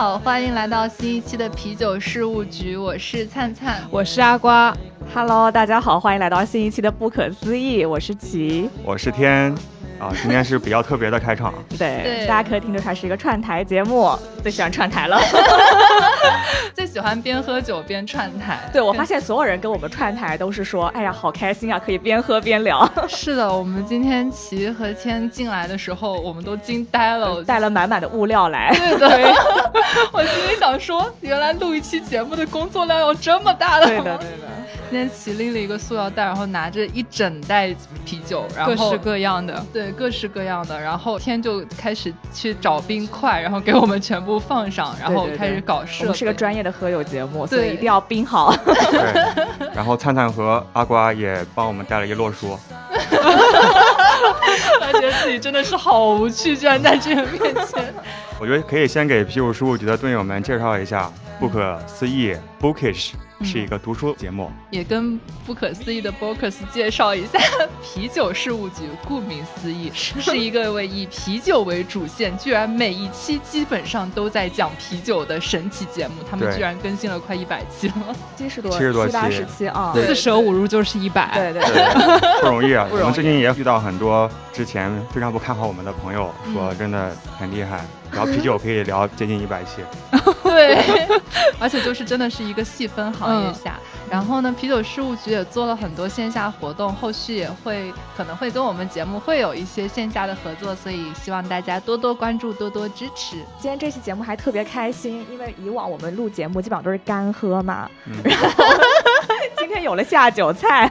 好，欢迎来到新一期的啤酒事务局，我是灿灿，我是阿瓜。Hello，大家好，欢迎来到新一期的不可思议，我是齐，我是天。啊，今天是比较特别的开场。对，大家可以听出它是一个串台节目，最喜欢串台了，最喜欢边喝酒边串台。对，我发现所有人跟我们串台都是说，哎呀，好开心啊，可以边喝边聊。是的，我们今天齐和谦进来的时候，我们都惊呆了，带了满满的物料来。对的，我心里想说，原来录一期节目的工作量有这么大的。对的，对的。今天齐拎了一个塑料袋，然后拿着一整袋啤酒，然后各式各样的，对，各式各样的。然后天就开始去找冰块，然后给我们全部放上，然后开始搞事。我们是个专业的喝友节目，所以一定要冰好。对。然后灿灿和阿瓜也帮我们带了一摞书。他觉得自己真的是好无趣，居然在这个面前。我觉得可以先给啤酒事务局的队友们介绍一下，不可思议 Bookish。是一个读书节目，也跟不可思议的 Bookers 介绍一下啤酒事务局。顾名思义，是一个为以啤酒为主线，居然每一期基本上都在讲啤酒的神奇节目。他们居然更新了快一百期了，七十多，七十多七八十期啊，四舍五入就是一百。对对对，不容易啊！我们最近也遇到很多之前非常不看好我们的朋友，说真的很厉害。聊啤酒可以聊接近一百期，对，而且就是真的是一个细分行业下。然后呢，啤酒事务局也做了很多线下活动，后续也会可能会跟我们节目会有一些线下的合作，所以希望大家多多关注，多多支持。今天这期节目还特别开心，因为以往我们录节目基本上都是干喝嘛，然后 今天有了下酒菜。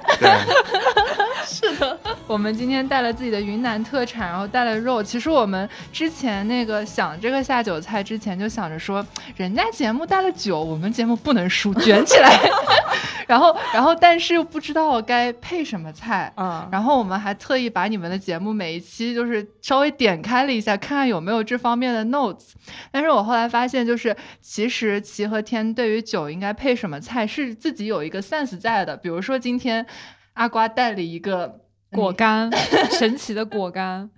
是的，我们今天带了自己的云南特产，然后带了肉。其实我们之前那个想这个下酒菜之前就想着说，人家节目带了酒，我们节目不能输，卷起来。然后，然后，但是又不知道该配什么菜。嗯，然后我们还特意把你们的节目每一期就是稍微点开了一下，看看有没有这方面的 notes。但是我后来发现，就是其实齐和天对于酒应该配什么菜是自己有一个 sense 在的。比如说今天。阿瓜带了一个果干，神奇的果干，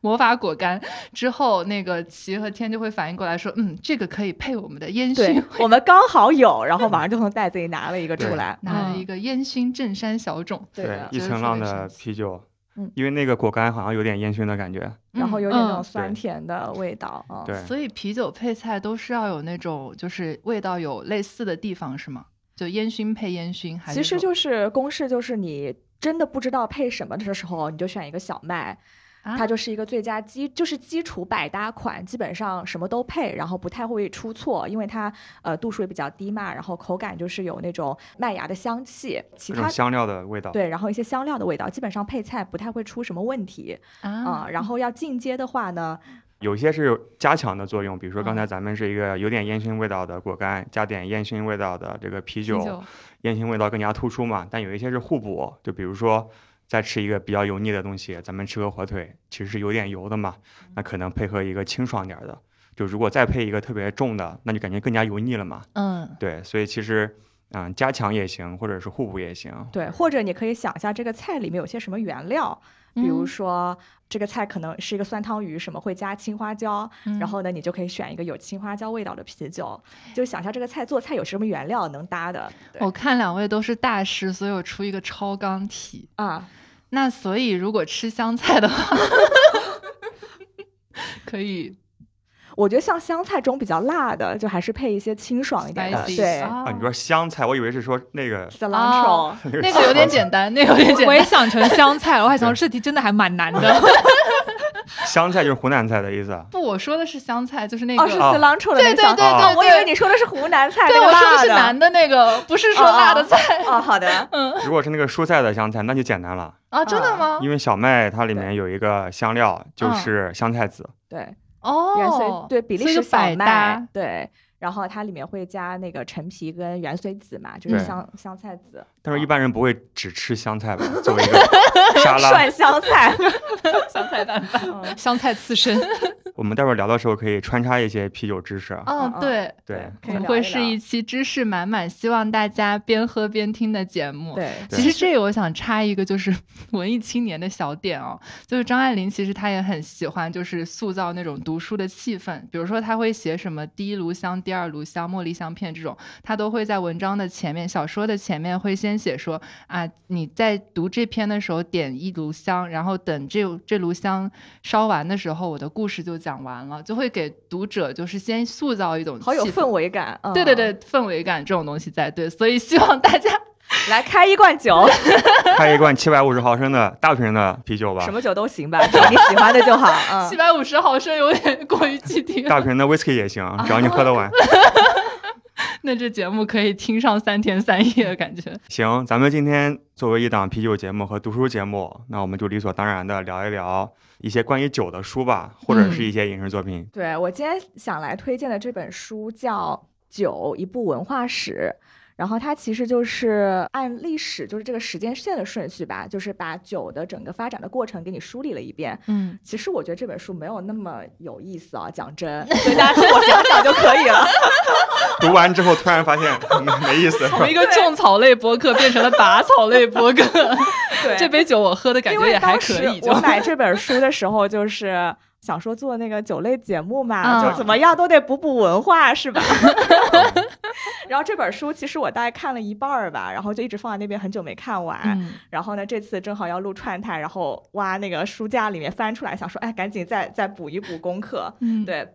魔法果干。之后，那个齐和天就会反应过来说：“嗯，这个可以配我们的烟熏。”我们刚好有，然后 马上就从袋子里拿了一个出来，拿了一个烟熏镇山小种。对，一层浪的啤酒。嗯，因为那个果干好像有点烟熏的感觉，然后有点那种酸甜的味道啊。对，所以啤酒配菜都是要有那种就是味道有类似的地方，是吗？就烟熏配烟熏，还其实就是公式，就是你真的不知道配什么的时候，你就选一个小麦，它就是一个最佳基，就是基础百搭款，基本上什么都配，然后不太会出错，因为它呃度数也比较低嘛，然后口感就是有那种麦芽的香气，其他香料的味道，对，然后一些香料的味道，基本上配菜不太会出什么问题啊。然后要进阶的话呢。有些是加强的作用，比如说刚才咱们是一个有点烟熏味道的果干，加点烟熏味道的这个啤酒，烟熏味道更加突出嘛。但有一些是互补，就比如说再吃一个比较油腻的东西，咱们吃个火腿，其实是有点油的嘛，那可能配合一个清爽点的。就如果再配一个特别重的，那就感觉更加油腻了嘛。嗯，对，所以其实嗯加强也行，或者是互补也行。对，或者你可以想一下这个菜里面有些什么原料。比如说，这个菜可能是一个酸汤鱼，什么会加青花椒，然后呢，你就可以选一个有青花椒味道的啤酒。就想象这个菜做菜有什么原料能搭的。我看两位都是大师，所以我出一个超纲题啊。那所以如果吃香菜的话，可以。我觉得像香菜这种比较辣的，就还是配一些清爽一点的。对啊，你说香菜，我以为是说那个 cilantro，那个有点简单，那个有点简单。我也想成香菜，我还想这题真的还蛮难的。香菜就是湖南菜的意思。不，我说的是香菜，就是那个哦，是 cilantro 的对对对对，我以为你说的是湖南菜，对，我说的是南的那个，不是说辣的菜。哦，好的。嗯，如果是那个蔬菜的香菜，那就简单了。啊，真的吗？因为小麦它里面有一个香料，就是香菜籽。对。哦，元髓对比利时小麦，对，然后它里面会加那个陈皮跟元髓籽嘛，就是香香菜籽。但是一般人不会只吃香菜吧？作为一个沙拉 涮香菜，香菜拌饭，香菜刺身。我们待会儿聊的时候可以穿插一些啤酒知识。嗯，对对，可能会是一期知识满满，希望大家边喝边听的节目。对，其实这个我想插一个，就是 文艺青年的小点哦，就是张爱玲其实她也很喜欢，就是塑造那种读书的气氛。比如说，她会写什么第一炉香、第二炉香、茉莉香片这种，她都会在文章的前面、小说的前面会先写说啊，你在读这篇的时候点一炉香，然后等这这炉香烧完的时候，我的故事就讲完了，就会给读者就是先塑造一种好有氛围感。对对对，氛围感这种东西在对，所以希望大家。来开一罐酒，开一罐七百五十毫升的大瓶的啤酒吧。什么酒都行吧，只要你喜欢的就好。七百五十毫升有点过于具体。大瓶的 whisky 也行，只要你喝得完。那这节目可以听上三天三夜，感觉。行，咱们今天作为一档啤酒节目和读书节目，那我们就理所当然的聊一聊一些关于酒的书吧，或者是一些影视作品。对我今天想来推荐的这本书叫《酒：一部文化史》。然后它其实就是按历史，就是这个时间线的顺序吧，就是把酒的整个发展的过程给你梳理了一遍。嗯，其实我觉得这本书没有那么有意思啊，讲真，大家听我讲讲就可以了。读完之后突然发现没意思，从一个种草类播客变成了拔草类播客。对，这杯酒我喝的感觉也还可以。我买这本书的时候就是。想说做那个酒类节目嘛，就怎么样都得补补文化是吧？然后这本书其实我大概看了一半儿吧，然后就一直放在那边很久没看完。然后呢，这次正好要录串台，然后挖那个书架里面翻出来，想说哎，赶紧再再补一补功课。嗯，对。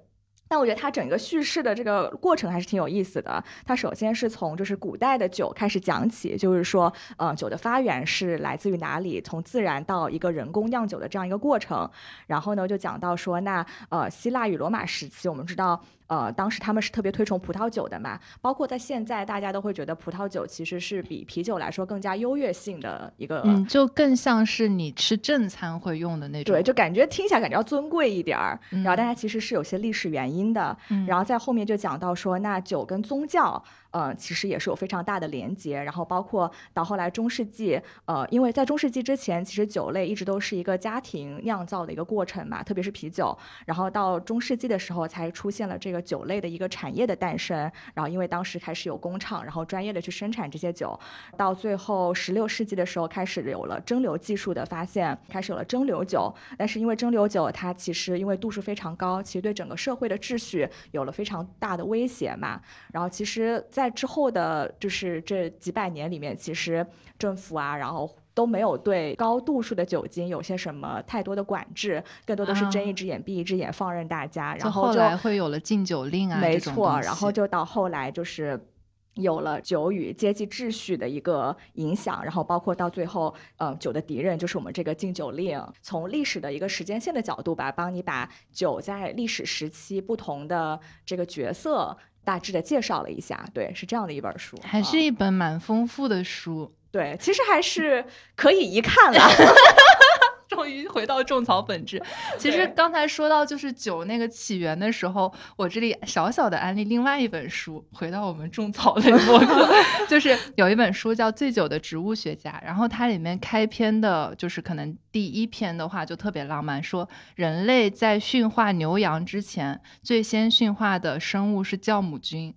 但我觉得它整个叙事的这个过程还是挺有意思的。它首先是从就是古代的酒开始讲起，就是说，呃，酒的发源是来自于哪里，从自然到一个人工酿酒的这样一个过程。然后呢，就讲到说，那呃，希腊与罗马时期，我们知道。呃，当时他们是特别推崇葡萄酒的嘛，包括在现在，大家都会觉得葡萄酒其实是比啤酒来说更加优越性的一个，嗯，就更像是你吃正餐会用的那种，对，就感觉听起来感觉要尊贵一点儿。然后大家其实是有些历史原因的，然后在后面就讲到说，那酒跟宗教。呃，其实也是有非常大的连接，然后包括到后来中世纪，呃，因为在中世纪之前，其实酒类一直都是一个家庭酿造的一个过程嘛，特别是啤酒。然后到中世纪的时候，才出现了这个酒类的一个产业的诞生。然后因为当时开始有工厂，然后专业的去生产这些酒。到最后十六世纪的时候，开始有了蒸馏技术的发现，开始有了蒸馏酒。但是因为蒸馏酒它其实因为度数非常高，其实对整个社会的秩序有了非常大的威胁嘛。然后其实。在之后的，就是这几百年里面，其实政府啊，然后都没有对高度数的酒精有些什么太多的管制，更多的是睁一只眼闭一只眼，放任大家。然后后来会有了禁酒令啊，没错。然后就到后来就是有了酒与阶级秩序的一个影响，然后包括到最后，嗯，酒的敌人就是我们这个禁酒令。从历史的一个时间线的角度吧，帮你把酒在历史时期不同的这个角色。大致的介绍了一下，对，是这样的一本书，还是一本蛮丰富的书，对，其实还是可以一看了。终于回到种草本质。其实刚才说到就是酒那个起源的时候，我这里小小的安利另外一本书。回到我们种草类博客，就是有一本书叫《醉酒的植物学家》，然后它里面开篇的就是可能第一篇的话就特别浪漫，说人类在驯化牛羊之前，最先驯化的生物是酵母菌。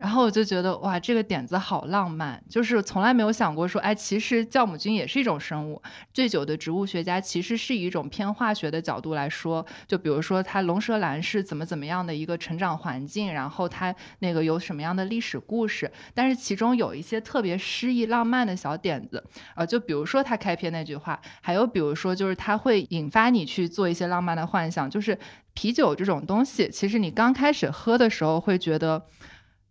然后我就觉得哇，这个点子好浪漫，就是从来没有想过说，哎，其实酵母菌也是一种生物。醉酒的植物学家其实是以一种偏化学的角度来说，就比如说它龙舌兰是怎么怎么样的一个成长环境，然后它那个有什么样的历史故事，但是其中有一些特别诗意浪漫的小点子，呃，就比如说他开篇那句话，还有比如说就是它会引发你去做一些浪漫的幻想，就是啤酒这种东西，其实你刚开始喝的时候会觉得。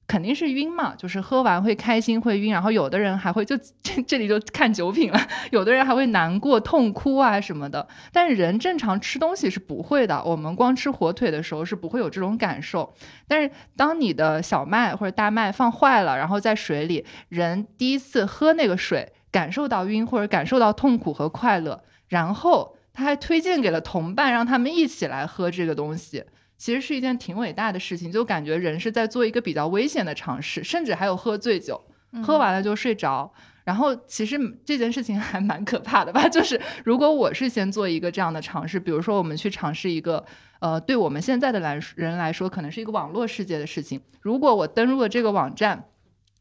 肯定是晕嘛，就是喝完会开心会晕，然后有的人还会就 这这里就看酒品了，有的人还会难过痛哭啊什么的。但是人正常吃东西是不会的，我们光吃火腿的时候是不会有这种感受。但是当你的小麦或者大麦放坏了，然后在水里，人第一次喝那个水，感受到晕或者感受到痛苦和快乐，然后他还推荐给了同伴，让他们一起来喝这个东西。其实是一件挺伟大的事情，就感觉人是在做一个比较危险的尝试，甚至还有喝醉酒，喝完了就睡着。然后其实这件事情还蛮可怕的吧，就是如果我是先做一个这样的尝试，比如说我们去尝试一个，呃，对我们现在的来人来说可能是一个网络世界的事情，如果我登录了这个网站。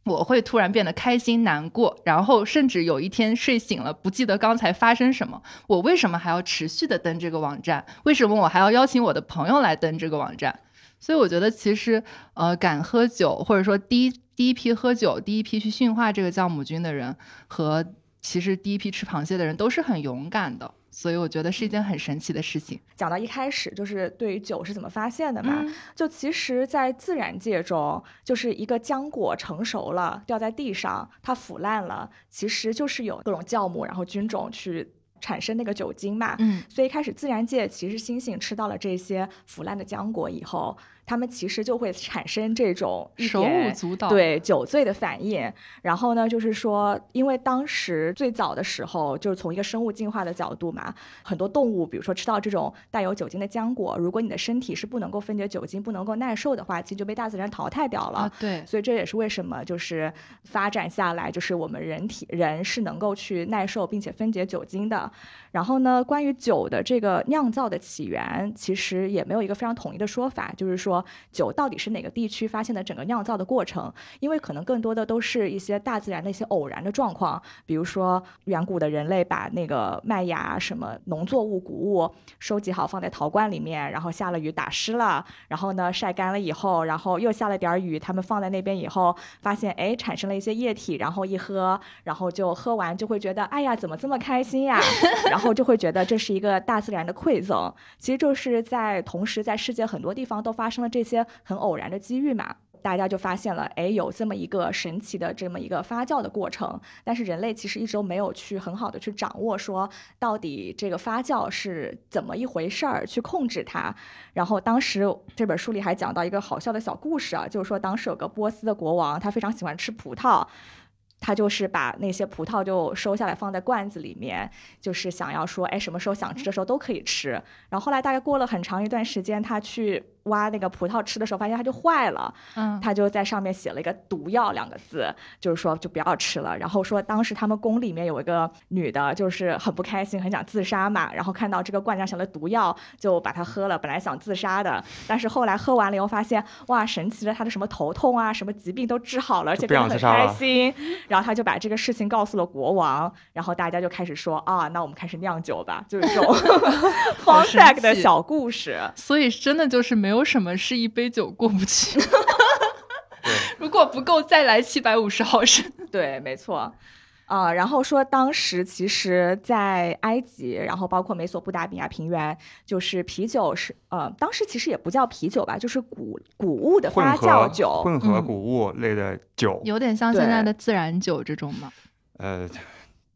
我会突然变得开心、难过，然后甚至有一天睡醒了不记得刚才发生什么。我为什么还要持续的登这个网站？为什么我还要邀请我的朋友来登这个网站？所以我觉得，其实呃，敢喝酒，或者说第一第一批喝酒、第一批去驯化这个酵母菌的人，和其实第一批吃螃蟹的人都是很勇敢的。所以我觉得是一件很神奇的事情。讲到一开始，就是对于酒是怎么发现的嘛？就其实，在自然界中，就是一个浆果成熟了，掉在地上，它腐烂了，其实就是有各种酵母，然后菌种去产生那个酒精嘛。嗯，所以开始自然界其实猩猩吃到了这些腐烂的浆果以后。他们其实就会产生这种手舞足蹈，对酒醉的反应。然后呢，就是说，因为当时最早的时候，就是从一个生物进化的角度嘛，很多动物，比如说吃到这种带有酒精的浆果，如果你的身体是不能够分解酒精、不能够耐受的话，其实就被大自然淘汰掉了。对，所以这也是为什么就是发展下来，就是我们人体人是能够去耐受并且分解酒精的。然后呢，关于酒的这个酿造的起源，其实也没有一个非常统一的说法，就是说酒到底是哪个地区发现的整个酿造的过程，因为可能更多的都是一些大自然的一些偶然的状况，比如说远古的人类把那个麦芽什么农作物谷物收集好放在陶罐里面，然后下了雨打湿了，然后呢晒干了以后，然后又下了点雨，他们放在那边以后发现哎产生了一些液体，然后一喝，然后就喝完就会觉得哎呀怎么这么开心呀，然然后就会觉得这是一个大自然的馈赠，其实就是在同时在世界很多地方都发生了这些很偶然的机遇嘛，大家就发现了，哎，有这么一个神奇的这么一个发酵的过程，但是人类其实一直都没有去很好的去掌握说到底这个发酵是怎么一回事儿，去控制它。然后当时这本书里还讲到一个好笑的小故事啊，就是说当时有个波斯的国王，他非常喜欢吃葡萄。他就是把那些葡萄就收下来放在罐子里面，就是想要说，哎，什么时候想吃的时候都可以吃。然后后来大概过了很长一段时间，他去。挖那个葡萄吃的时候，发现它就坏了，嗯，他就在上面写了一个“毒药”两个字，就是说就不要吃了。然后说当时他们宫里面有一个女的，就是很不开心，很想自杀嘛。然后看到这个罐上写了毒药，就把它喝了。本来想自杀的，但是后来喝完了以后发现，哇，神奇的，他的什么头痛啊，什么疾病都治好了，而且变得很开心。然后他就把这个事情告诉了国王，然后大家就开始说啊，那我们开始酿酒吧，就是这种 fun fact 的小故事。所以真的就是没有。有什么是一杯酒过不去？如果不够，再来七百五十毫升。对，没错。啊，然后说当时其实，在埃及，然后包括美索不达米亚平原，就是啤酒是呃，当时其实也不叫啤酒吧，就是谷谷物的发酵酒，混合谷物类的酒，有点像现在的自然酒这种吗？呃。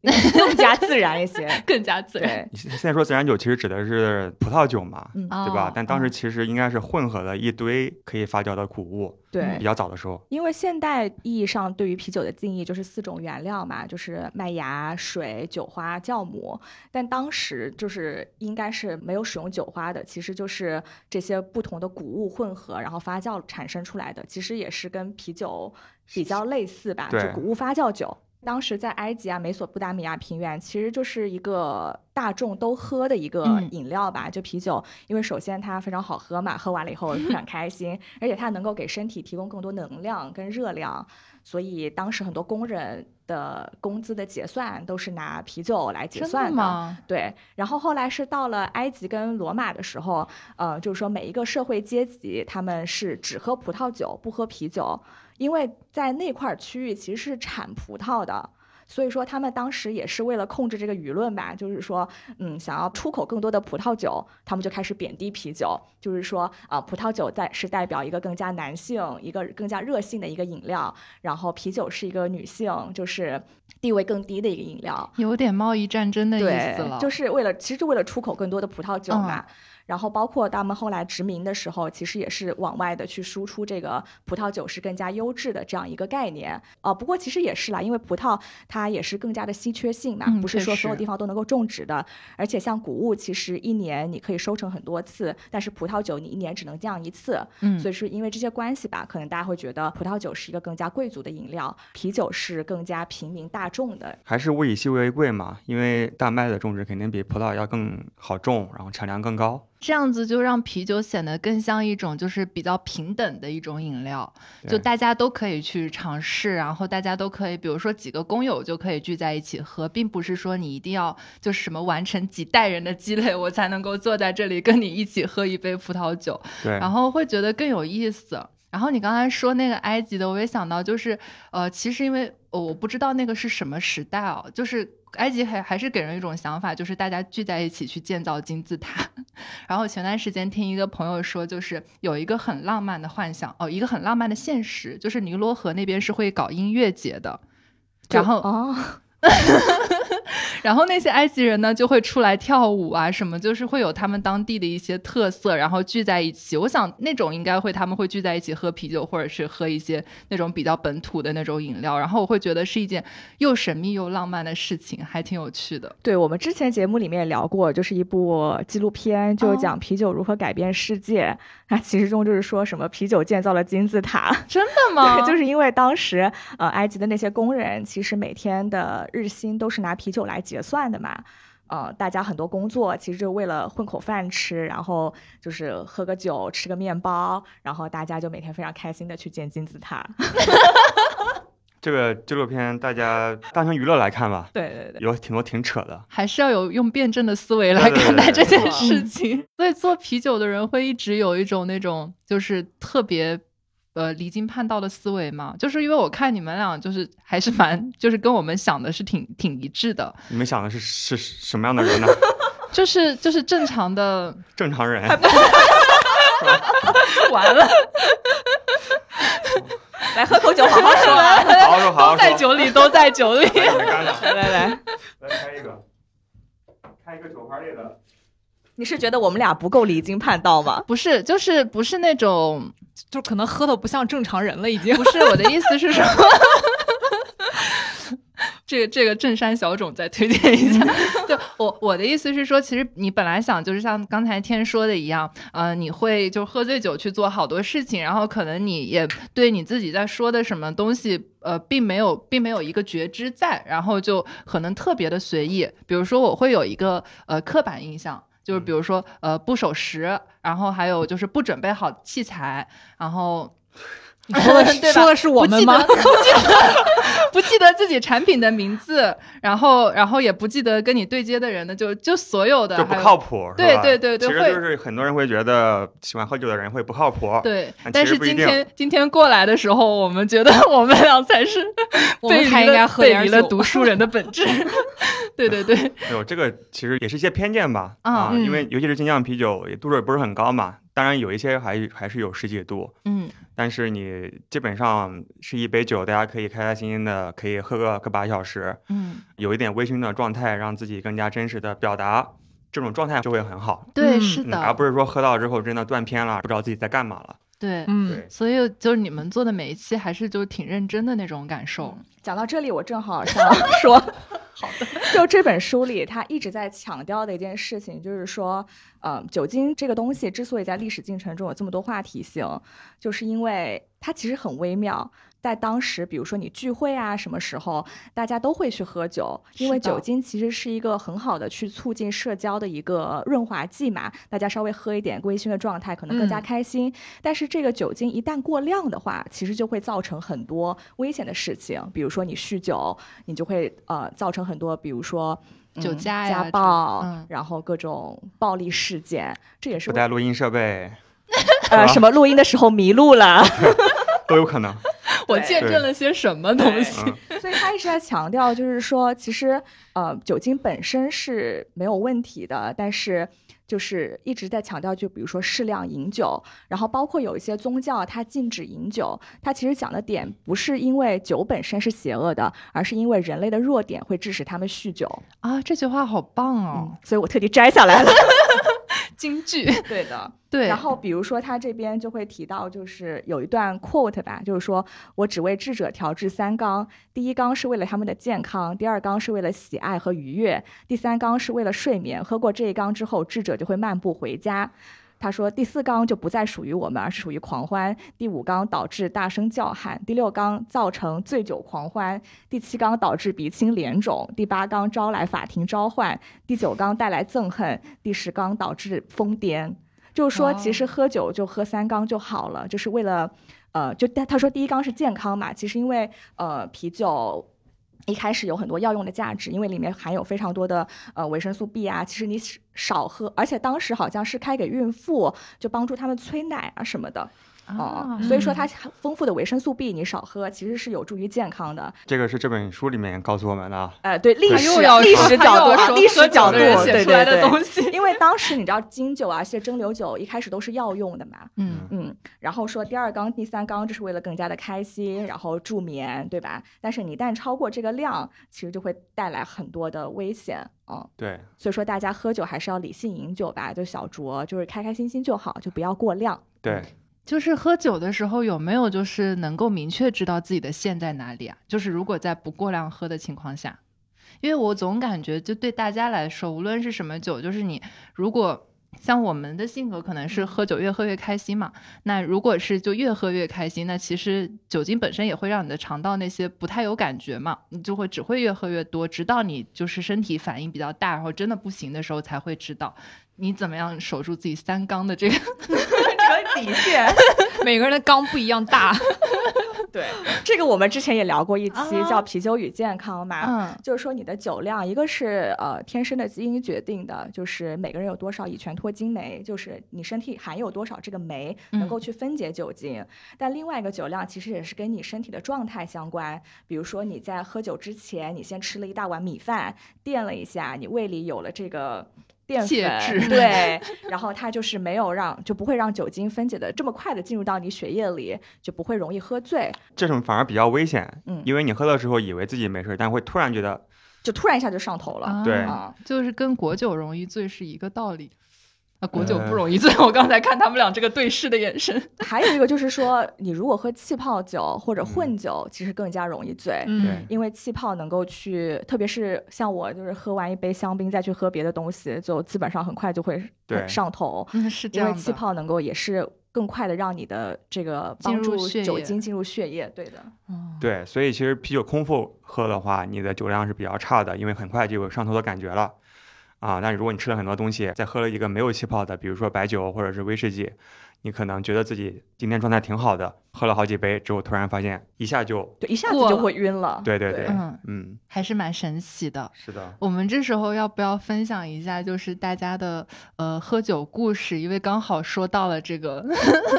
更加自然一些，更加自然。你现在说自然酒，其实指的是葡萄酒嘛，对吧？但当时其实应该是混合了一堆可以发酵的谷物。对，比较早的时候。因为现代意义上对于啤酒的定义就是四种原料嘛，就是麦芽、水、酒花、酵母。但当时就是应该是没有使用酒花的，其实就是这些不同的谷物混合，然后发酵产生出来的。其实也是跟啤酒比较类似吧，就谷物发酵酒。当时在埃及啊、美索不达米亚平原，其实就是一个大众都喝的一个饮料吧，就啤酒。因为首先它非常好喝嘛，喝完了以后非常开心，而且它能够给身体提供更多能量跟热量，所以当时很多工人的工资的结算都是拿啤酒来结算的。对。然后后来是到了埃及跟罗马的时候，呃，就是说每一个社会阶级他们是只喝葡萄酒，不喝啤酒。因为在那块区域其实是产葡萄的，所以说他们当时也是为了控制这个舆论吧，就是说，嗯，想要出口更多的葡萄酒，他们就开始贬低啤酒，就是说，啊，葡萄酒代是代表一个更加男性、一个更加热性的一个饮料，然后啤酒是一个女性，就是地位更低的一个饮料，有点贸易战争的意思了，就是为了其实为了出口更多的葡萄酒嘛。然后包括他们后来殖民的时候，其实也是往外的去输出这个葡萄酒是更加优质的这样一个概念。哦，不过其实也是啦，因为葡萄它也是更加的稀缺性嘛，不是说所有地方都能够种植的。而且像谷物，其实一年你可以收成很多次，但是葡萄酒你一年只能酿一次。嗯，所以是因为这些关系吧，可能大家会觉得葡萄酒是一个更加贵族的饮料，啤酒是更加平民大众的。还是物以稀为贵嘛，因为大麦的种植肯定比葡萄要更好种，然后产量更高。这样子就让啤酒显得更像一种就是比较平等的一种饮料，就大家都可以去尝试，然后大家都可以，比如说几个工友就可以聚在一起喝，并不是说你一定要就是什么完成几代人的积累，我才能够坐在这里跟你一起喝一杯葡萄酒，对，然后会觉得更有意思。然后你刚才说那个埃及的，我也想到就是，呃，其实因为我不知道那个是什么时代哦，就是。埃及还还是给人一种想法，就是大家聚在一起去建造金字塔。然后前段时间听一个朋友说，就是有一个很浪漫的幻想哦，一个很浪漫的现实，就是尼罗河那边是会搞音乐节的。然后哦。然后那些埃及人呢，就会出来跳舞啊，什么就是会有他们当地的一些特色，然后聚在一起。我想那种应该会他们会聚在一起喝啤酒，或者是喝一些那种比较本土的那种饮料。然后我会觉得是一件又神秘又浪漫的事情，还挺有趣的。对我们之前节目里面也聊过，就是一部纪录片，就是讲啤酒如何改变世界。那其实中就是说什么啤酒建造了金字塔，真的吗？就是因为当时呃埃及的那些工人，其实每天的日薪都是拿啤酒来结算的嘛。呃，大家很多工作其实就为了混口饭吃，然后就是喝个酒，吃个面包，然后大家就每天非常开心的去建金字塔。这个纪录片大家当成娱乐来看吧。对对对，有挺多挺扯的，还是要有用辩证的思维来看待这件事情。所以做啤酒的人会一直有一种那种就是特别呃离经叛道的思维嘛，就是因为我看你们俩就是还是蛮就是跟我们想的是挺挺一致的。你们想的是是什么样的人呢？就是就是正常的 正常人。完了。来喝口酒，好好说，好好说，好好说。都在酒里，都在酒里。来来来，来开一个，开一个酒花类的。你是觉得我们俩不够离经叛道吗？不是，就是不是那种，就可能喝的不像正常人了，已经。不是我的意思是什么？这个这个正山小种再推荐一下，就我我的意思是说，其实你本来想就是像刚才天说的一样，呃，你会就喝醉酒去做好多事情，然后可能你也对你自己在说的什么东西，呃，并没有并没有一个觉知在，然后就可能特别的随意。比如说我会有一个呃刻板印象，就是比如说呃不守时，然后还有就是不准备好器材，然后。你说的是 说的是我们吗？不记得 不记得自己产品的名字，然后然后也不记得跟你对接的人的，就就所有的就不靠谱，对对对对，其实就是很多人会觉得喜欢喝酒的人会不靠谱，对。但是今天今天过来的时候，我们觉得我们俩才是 背离了背离了读书人的本质。对对对，哎呦，这个其实也是一些偏见吧啊，因为尤其是精酿啤酒度数也不是很高嘛。当然有一些还还是有十几度，嗯，但是你基本上是一杯酒，大家可以开开心心的可以喝个个把小时，嗯，有一点微醺的状态，让自己更加真实的表达，这种状态就会很好。对，是的，而不是说喝到之后真的断片了，不知道自己在干嘛了。对，嗯，所以就是你们做的每一期还是就挺认真的那种感受。讲到这里，我正好想说，好的，就这本书里他一直在强调的一件事情，就是说，呃，酒精这个东西之所以在历史进程中有这么多话题性，就是因为它其实很微妙。在当时，比如说你聚会啊，什么时候大家都会去喝酒，因为酒精其实是一个很好的去促进社交的一个润滑剂嘛。大家稍微喝一点微醺的状态，可能更加开心。但是这个酒精一旦过量的话，其实就会造成很多危险的事情，比如说你酗酒，你就会呃造成很多，比如说酒驾、家暴，然后各种暴力事件。这也是不带录音设备，呃，什么录音的时候迷路了 都有可能。我见证了些什么东西？所以他一直在强调，就是说，其实呃，酒精本身是没有问题的，但是就是一直在强调，就比如说适量饮酒，然后包括有一些宗教它禁止饮酒，它其实讲的点不是因为酒本身是邪恶的，而是因为人类的弱点会致使他们酗酒啊。这句话好棒哦！所以我特地摘下来了。京剧。对的，对。然后比如说他这边就会提到，就是有一段 quote 吧，就是说我只为智者调制三缸，第一缸是为了他们的健康，第二缸是为了喜爱和愉悦，第三缸是为了睡眠。喝过这一缸之后，智者就会漫步回家。他说：“第四缸就不再属于我们，而是属于狂欢。第五缸导致大声叫喊，第六缸造成醉酒狂欢，第七缸导致鼻青脸肿，第八缸招来法庭召唤，第九缸带来憎恨，第十缸导致疯癫。就是说，其实喝酒就喝三缸就好了，就是为了，呃，就他说第一缸是健康嘛，其实因为呃啤酒。”一开始有很多药用的价值，因为里面含有非常多的呃维生素 B 啊。其实你少喝，而且当时好像是开给孕妇，就帮助他们催奶啊什么的。哦，所以说它丰富的维生素 B 你少喝，其实是有助于健康的。这个是这本书里面告诉我们的。呃，对历史历史角度，历史角度写出来的东西。因为当时你知道金酒啊，一些蒸馏酒一开始都是药用的嘛。嗯嗯。然后说第二缸、第三缸，这是为了更加的开心，然后助眠，对吧？但是你一旦超过这个量，其实就会带来很多的危险。嗯，对。所以说大家喝酒还是要理性饮酒吧，就小酌，就是开开心心就好，就不要过量。对。就是喝酒的时候有没有就是能够明确知道自己的线在哪里啊？就是如果在不过量喝的情况下，因为我总感觉就对大家来说，无论是什么酒，就是你如果像我们的性格可能是喝酒越喝越开心嘛，那如果是就越喝越开心，那其实酒精本身也会让你的肠道那些不太有感觉嘛，你就会只会越喝越多，直到你就是身体反应比较大，然后真的不行的时候才会知道。你怎么样守住自己三缸的这个这个底线？每个人的缸不一样大。对，这个我们之前也聊过一期，叫《啤酒与健康》嘛。嗯，就是说你的酒量，一个是呃天生的基因决定的，就是每个人有多少乙醛脱精酶，就是你身体含有多少这个酶能够去分解酒精。但另外一个酒量其实也是跟你身体的状态相关。比如说你在喝酒之前，你先吃了一大碗米饭，垫了一下，你胃里有了这个。淀粉对，然后它就是没有让，就不会让酒精分解的这么快的进入到你血液里，就不会容易喝醉。这种反而比较危险，嗯，因为你喝的时候以为自己没事，但会突然觉得，就突然一下就上头了。对，就是跟果酒容易醉是一个道理。果酒不容易醉，我刚才看他们俩这个对视的眼神。还有一个就是说，你如果喝气泡酒或者混酒，其实更加容易醉。嗯，因为气泡能够去，特别是像我，就是喝完一杯香槟再去喝别的东西，就基本上很快就会上头。嗯，是这样因为气泡能够也是更快的让你的这个帮助酒精进入血液。对的。对，所以其实啤酒空腹喝的话，你的酒量是比较差的，因为很快就有上头的感觉了。啊，但是如果你吃了很多东西，再喝了一个没有气泡的，比如说白酒或者是威士忌，你可能觉得自己今天状态挺好的，喝了好几杯之后，突然发现一下就对，一下子就会晕了。对对对，嗯嗯，还是蛮神奇的。是的，我们这时候要不要分享一下，就是大家的呃喝酒故事？因为刚好说到了这个，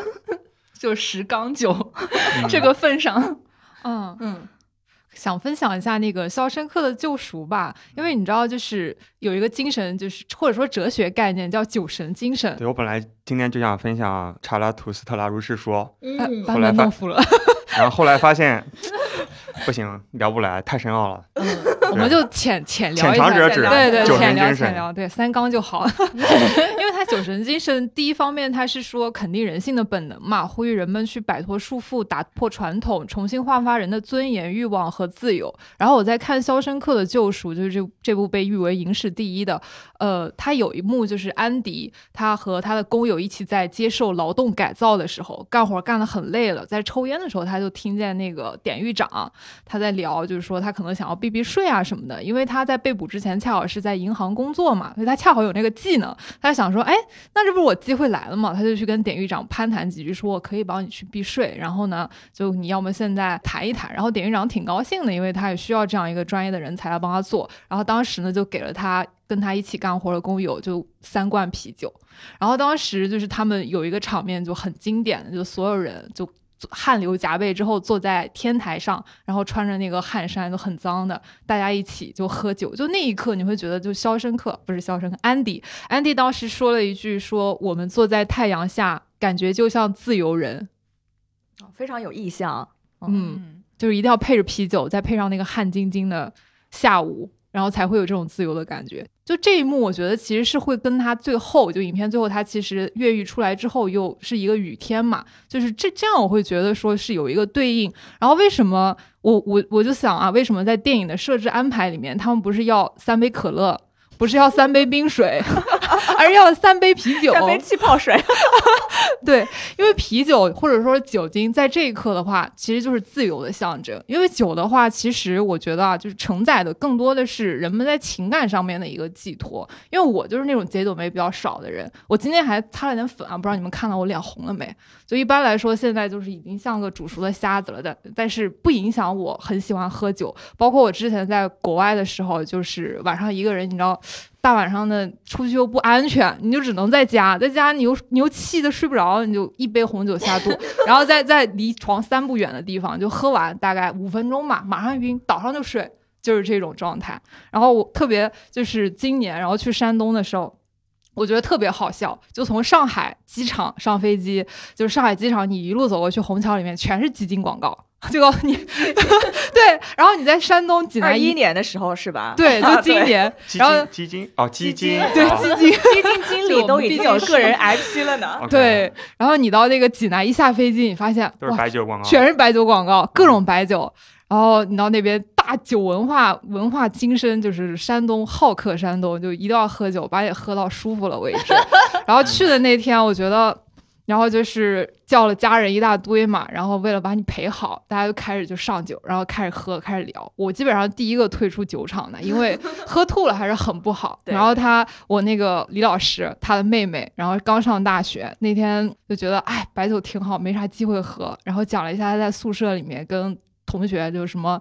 就十缸酒这个份上，嗯嗯。想分享一下那个《肖申克的救赎》吧，因为你知道，就是有一个精神，就是或者说哲学概念叫酒神精神。对我本来今天就想分享查拉图斯特拉如是说，嗯，后来弄服了，然后后来发现不行，聊不来，太深奥了。我们就浅浅聊一下，对对，浅聊浅聊，对三纲就好。因为他酒神精神，第一方面他是说肯定人性的本能嘛，呼吁人们去摆脱束缚，打破传统，重新焕发人的尊严、欲望和自由。然后我在看《肖申克的救赎》，就是这这部被誉为影史第一的。呃，他有一幕就是安迪他和他的工友一起在接受劳动改造的时候，干活干得很累了，在抽烟的时候，他就听见那个典狱长他在聊，就是说他可能想要避避税啊。什么的，因为他在被捕之前恰好是在银行工作嘛，所以他恰好有那个技能。他想说，哎，那这不是我机会来了嘛？他就去跟典狱长攀谈几句，说我可以帮你去避税。然后呢，就你要么现在谈一谈。然后典狱长挺高兴的，因为他也需要这样一个专业的人才来帮他做。然后当时呢，就给了他跟他一起干活的工友就三罐啤酒。然后当时就是他们有一个场面就很经典的，就所有人就。汗流浃背之后，坐在天台上，然后穿着那个汗衫，都很脏的，大家一起就喝酒。就那一刻，你会觉得，就肖申克不是肖申克，安迪，安迪当时说了一句：“说我们坐在太阳下，感觉就像自由人。”非常有意象。嗯，就是一定要配着啤酒，再配上那个汗津津的下午，然后才会有这种自由的感觉。就这一幕，我觉得其实是会跟他最后就影片最后，他其实越狱出来之后又是一个雨天嘛，就是这这样我会觉得说是有一个对应。然后为什么我我我就想啊，为什么在电影的设置安排里面，他们不是要三杯可乐？不是要三杯冰水，而是要三杯啤酒，三杯气泡水。对，因为啤酒或者说酒精在这一刻的话，其实就是自由的象征。因为酒的话，其实我觉得啊，就是承载的更多的是人们在情感上面的一个寄托。因为我就是那种解酒酶比较少的人，我今天还擦了点粉啊，不知道你们看到我脸红了没？就一般来说，现在就是已经像个煮熟的虾子了但，但是不影响我很喜欢喝酒。包括我之前在国外的时候，就是晚上一个人，你知道。大晚上的出去又不安全，你就只能在家，在家你又你又气的睡不着，你就一杯红酒下肚，然后在在离床三步远的地方就喝完，大概五分钟吧，马上晕倒上就睡，就是这种状态。然后我特别就是今年，然后去山东的时候，我觉得特别好笑，就从上海机场上飞机，就是上海机场，你一路走过去，虹桥里面全是基金广告。就你 对，然后你在山东济南一年的时候是吧？对，就今年，然后基金哦，基金对基金基金经理 都已经有个人 IP 了呢。对，然后你到那个济南一下飞机，你发现都是白酒广告，全是白酒广告，各种白酒。然后你到那边大酒文化文化精深，就是山东好客山东，就一定要喝酒，把你喝到舒服了为止。然后去的那天，我觉得。然后就是叫了家人一大堆嘛，然后为了把你陪好，大家就开始就上酒，然后开始喝，开始聊。我基本上第一个退出酒场的，因为 喝吐了还是很不好。然后他，我那个李老师，他的妹妹，然后刚上大学那天就觉得，哎，白酒挺好，没啥机会喝，然后讲了一下他在宿舍里面跟同学就什么。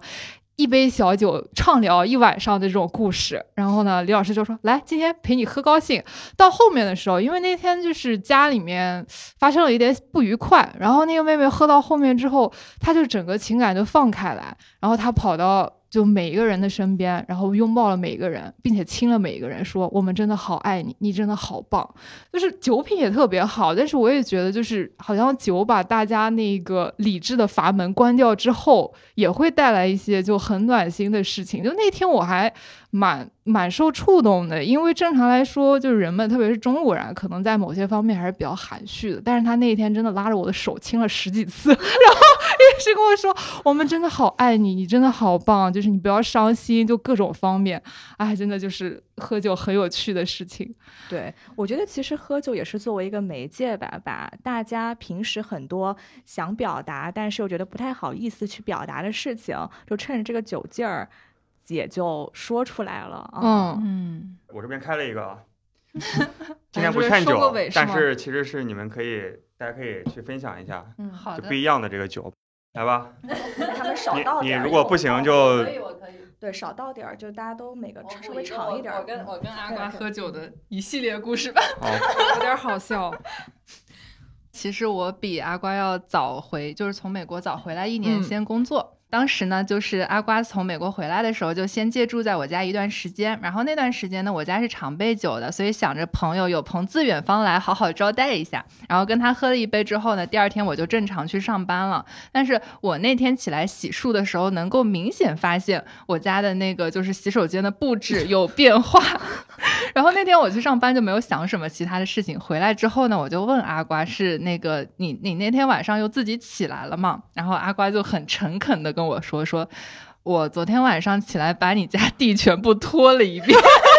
一杯小酒畅聊一晚上的这种故事，然后呢，李老师就说：“来，今天陪你喝高兴。”到后面的时候，因为那天就是家里面发生了一点不愉快，然后那个妹妹喝到后面之后，她就整个情感就放开来，然后她跑到。就每一个人的身边，然后拥抱了每一个人，并且亲了每一个人，说我们真的好爱你，你真的好棒。就是酒品也特别好，但是我也觉得，就是好像酒把大家那个理智的阀门关掉之后，也会带来一些就很暖心的事情。就那天我还。蛮蛮受触动的，因为正常来说，就是人们，特别是中国人，可能在某些方面还是比较含蓄的。但是他那一天真的拉着我的手亲了十几次，然后一直跟我说：“我们真的好爱你，你真的好棒，就是你不要伤心，就各种方面。”哎，真的就是喝酒很有趣的事情。对我觉得其实喝酒也是作为一个媒介吧，把大家平时很多想表达，但是又觉得不太好意思去表达的事情，就趁着这个酒劲儿。也就说出来了啊嗯，我这边开了一个，今天不劝酒，但是其实是你们可以，大家可以去分享一下，嗯，好的，就不一样的这个酒，来吧，他们少倒点，你如果不行就，可以我可以，对，少倒点儿，就大家都每个稍微长一点。我跟我跟阿瓜喝酒 的一系列故事吧，有点好笑。其实我比阿瓜要早回，就是从美国早回来一年，先工作。当时呢，就是阿瓜从美国回来的时候，就先借住在我家一段时间。然后那段时间呢，我家是常备酒的，所以想着朋友有朋自远方来，好好招待一下。然后跟他喝了一杯之后呢，第二天我就正常去上班了。但是我那天起来洗漱的时候，能够明显发现我家的那个就是洗手间的布置有变化。然后那天我去上班就没有想什么其他的事情。回来之后呢，我就问阿瓜是那个你你那天晚上又自己起来了吗？然后阿瓜就很诚恳的跟。我说说，我昨天晚上起来把你家地全部拖了一遍。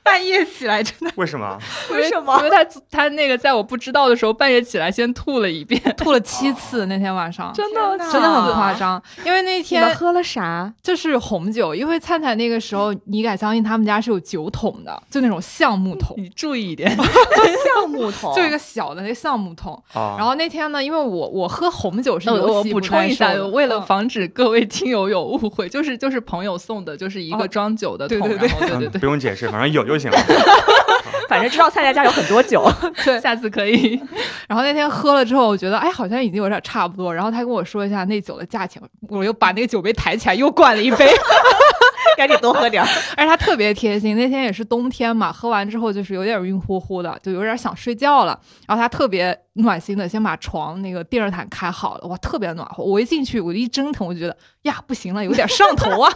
半夜起来真的？为什么？为什么？因为他他那个在我不知道的时候半夜起来先吐了一遍，吐了七次那天晚上，真的真的很夸张。因为那天喝了啥？就是红酒。因为灿灿那个时候，你敢相信他们家是有酒桶的，就那种橡木桶。你注意一点，橡木桶，就一个小的那橡木桶。然后那天呢，因为我我喝红酒是我补充一下，为了防止各位听友有误会，就是就是朋友送的，就是一个装酒的桶。对对对对对，不用解释，反正有就行了。反正知道蔡家家有很多酒，对，下次可以。然后那天喝了之后，我觉得哎，好像已经有点差不多。然后他跟我说一下那酒的价钱，我又把那个酒杯抬起来，又灌了一杯，赶紧多喝点儿。而且他特别贴心，那天也是冬天嘛，喝完之后就是有点晕乎乎的，就有点想睡觉了。然后他特别暖心的，先把床那个电热毯开好了，哇，特别暖和。我一进去，我一蒸腾，我就觉得呀，不行了，有点上头啊。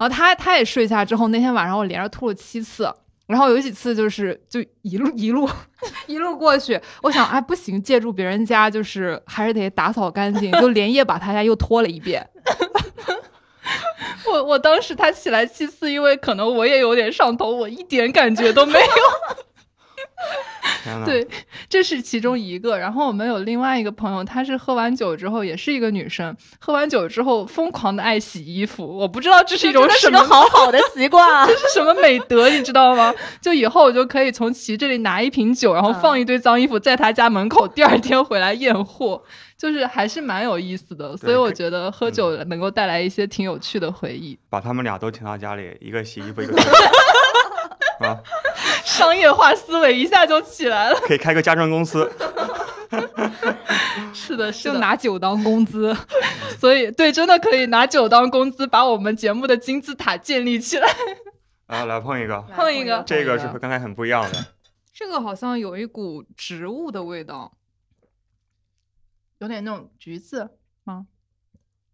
然后他他也睡下之后，那天晚上我连着吐了七次。然后有几次就是就一路一路 一路过去，我想哎不行，借住别人家就是还是得打扫干净，就连夜把他家又拖了一遍。我我当时他起来七次，因为可能我也有点上头，我一点感觉都没有。对，这是其中一个。然后我们有另外一个朋友，她是喝完酒之后，也是一个女生，喝完酒之后疯狂的爱洗衣服。我不知道这是一种什么好好的习惯，这是什么美德，你知道吗？就以后我就可以从其这里拿一瓶酒，然后放一堆脏衣服在他家门口，第二天回来验货，就是还是蛮有意思的。所以我觉得喝酒能够带来一些挺有趣的回忆。把他们俩都请到家里，一个洗衣服，一个。啊，商业化思维一下就起来了，可以开个家政公司。是的，是就拿酒当工资，所以对，真的可以拿酒当工资，把我们节目的金字塔建立起来。啊，来碰一个，碰一个，这个是和刚才很不一样的。这个好像有一股植物的味道，有点那种橘子吗？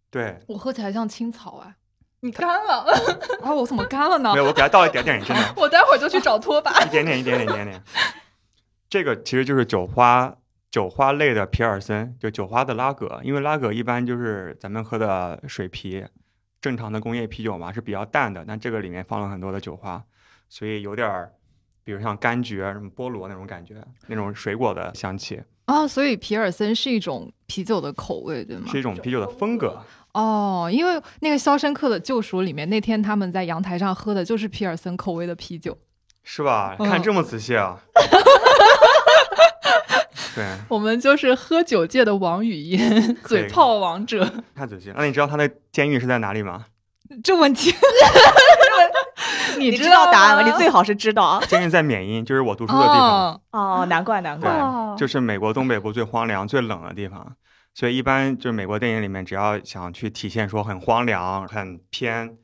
对，我喝起来像青草哎。你干了 啊！我怎么干了呢？没有，我给他倒一点点，真的。我待会儿就去找拖把。一点点，一点点，一点点。这个其实就是酒花，酒花类的皮尔森，就酒花的拉格。因为拉格一般就是咱们喝的水啤，正常的工业啤酒嘛是比较淡的，但这个里面放了很多的酒花，所以有点儿，比如像柑橘、什么菠萝那种感觉，那种水果的香气。啊，所以皮尔森是一种啤酒的口味，对吗？是一种啤酒的风格。哦，因为那个《肖申克的救赎》里面，那天他们在阳台上喝的就是皮尔森口味的啤酒，是吧？看这么仔细啊！对，我们就是喝酒界的王语嫣，嘴炮王者。看仔细，那你知道他的监狱是在哪里吗？这问题，你知道答案吗？你最好是知道啊。监狱在缅因，就是我读书的地方。哦，难怪难怪，就是美国东北部最荒凉、最冷的地方。所以一般就是美国电影里面，只要想去体现说很荒凉、很偏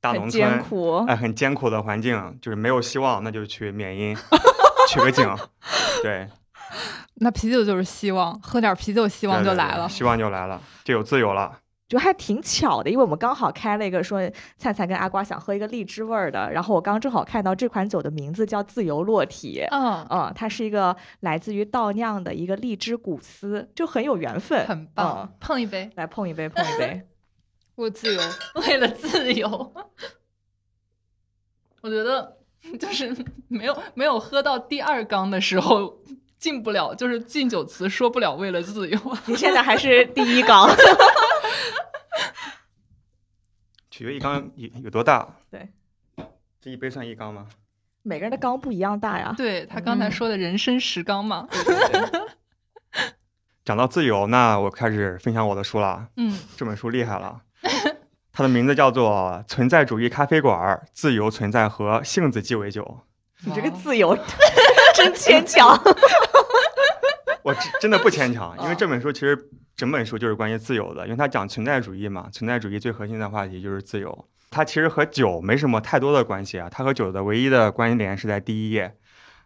大农村，哎，很艰苦的环境，就是没有希望，那就去缅因 取个景。对，那啤酒就是希望，喝点啤酒，希望就来了，希望就来了，就有自由了。就还挺巧的，因为我们刚好开了一个说灿灿跟阿瓜想喝一个荔枝味儿的，然后我刚正好看到这款酒的名字叫自由落体，嗯。嗯，它是一个来自于倒酿的一个荔枝古斯，就很有缘分，很。棒，碰一杯，来碰一杯，碰一杯，我自由，为了自由，我觉得就是没有没有喝到第二缸的时候进不了，就是敬酒词说不了为了自由，你现在还是第一缸。取决一缸有有多大？对，这一杯算一缸吗？每个人的缸不一样大呀。对他刚才说的人生十缸嘛。讲到自由，那我开始分享我的书了。嗯，这本书厉害了，它的名字叫做《存在主义咖啡馆：自由存在和性子鸡尾酒》。你这个自由 真牵强。我真的不牵 强，因为这本书其实。整本书就是关于自由的，因为它讲存在主义嘛。存在主义最核心的话题就是自由。它其实和酒没什么太多的关系啊。它和酒的唯一的关联是在第一页，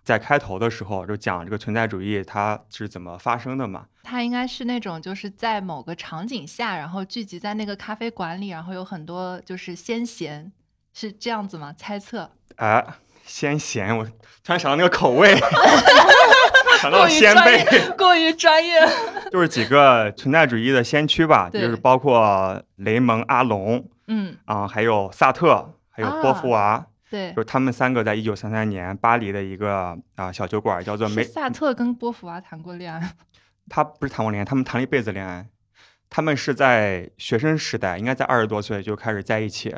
在开头的时候就讲这个存在主义它是怎么发生的嘛。它应该是那种就是在某个场景下，然后聚集在那个咖啡馆里，然后有很多就是先贤，是这样子吗？猜测。哎，先贤，我突然想到那个口味。想到先辈，过于专业，就是几个存在主义的先驱吧，就是包括雷蒙·阿隆，嗯啊，还有萨特，还有波伏娃，对，就是他们三个在一九三三年巴黎的一个啊小酒馆叫做梅。萨特跟波伏娃谈过恋爱？他不是谈过恋爱，他们谈了一辈子恋爱。他们是在学生时代，应该在二十多岁就开始在一起，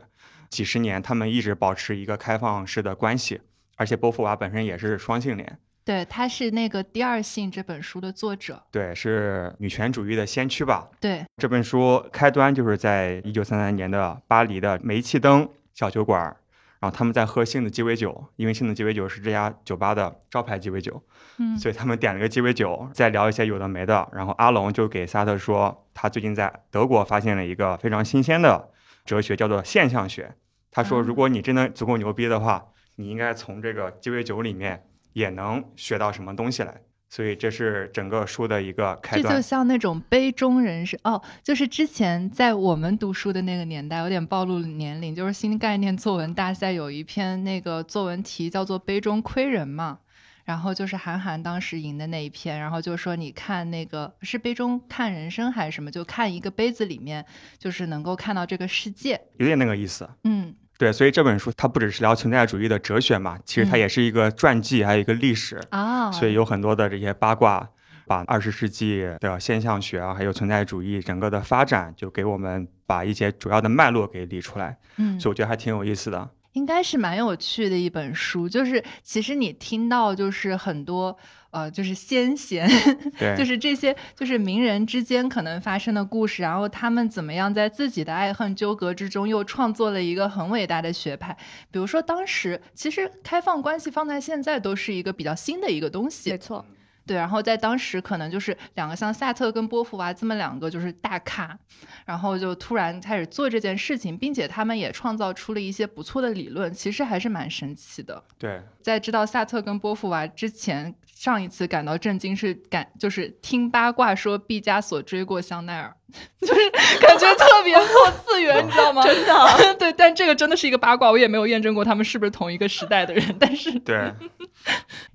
几十年，他们一直保持一个开放式的关系，而且波伏娃本身也是双性恋。对，他是那个《第二性》这本书的作者，对，是女权主义的先驱吧？对，这本书开端就是在一九三三年的巴黎的煤气灯小酒馆，然后他们在喝杏子鸡尾酒，因为杏子鸡尾酒是这家酒吧的招牌鸡尾酒，嗯，所以他们点了个鸡尾酒，再聊一些有的没的，然后阿龙就给萨特说，他最近在德国发现了一个非常新鲜的哲学，叫做现象学。他说，如果你真的足够牛逼的话，你应该从这个鸡尾酒里面也能学到什么东西来。所以这是整个书的一个开端。这就像那种杯中人士哦，就是之前在我们读书的那个年代，有点暴露年龄。就是新概念作文大赛有一篇那个作文题叫做“杯中窥人”嘛，然后就是韩寒当时赢的那一篇，然后就说你看那个是杯中看人生还是什么，就看一个杯子里面，就是能够看到这个世界，有点那个意思。嗯。对，所以这本书它不只是聊存在主义的哲学嘛，其实它也是一个传记，还有一个历史啊。所以有很多的这些八卦，把二十世纪的现象学啊，还有存在主义整个的发展，就给我们把一些主要的脉络给理出来。嗯，所以我觉得还挺有意思的。应该是蛮有趣的一本书，就是其实你听到就是很多。呃，就是先贤，就是这些，就是名人之间可能发生的故事，然后他们怎么样在自己的爱恨纠葛之中，又创作了一个很伟大的学派。比如说，当时其实开放关系放在现在都是一个比较新的一个东西，没错。对，然后在当时可能就是两个像萨特跟波伏娃这么两个就是大咖，然后就突然开始做这件事情，并且他们也创造出了一些不错的理论，其实还是蛮神奇的。对，在知道萨特跟波伏娃之前。上一次感到震惊是感就是听八卦说毕加索追过香奈儿，就是感觉特别破次元，你知道吗？真的，对，但这个真的是一个八卦，我也没有验证过他们是不是同一个时代的人，但是对。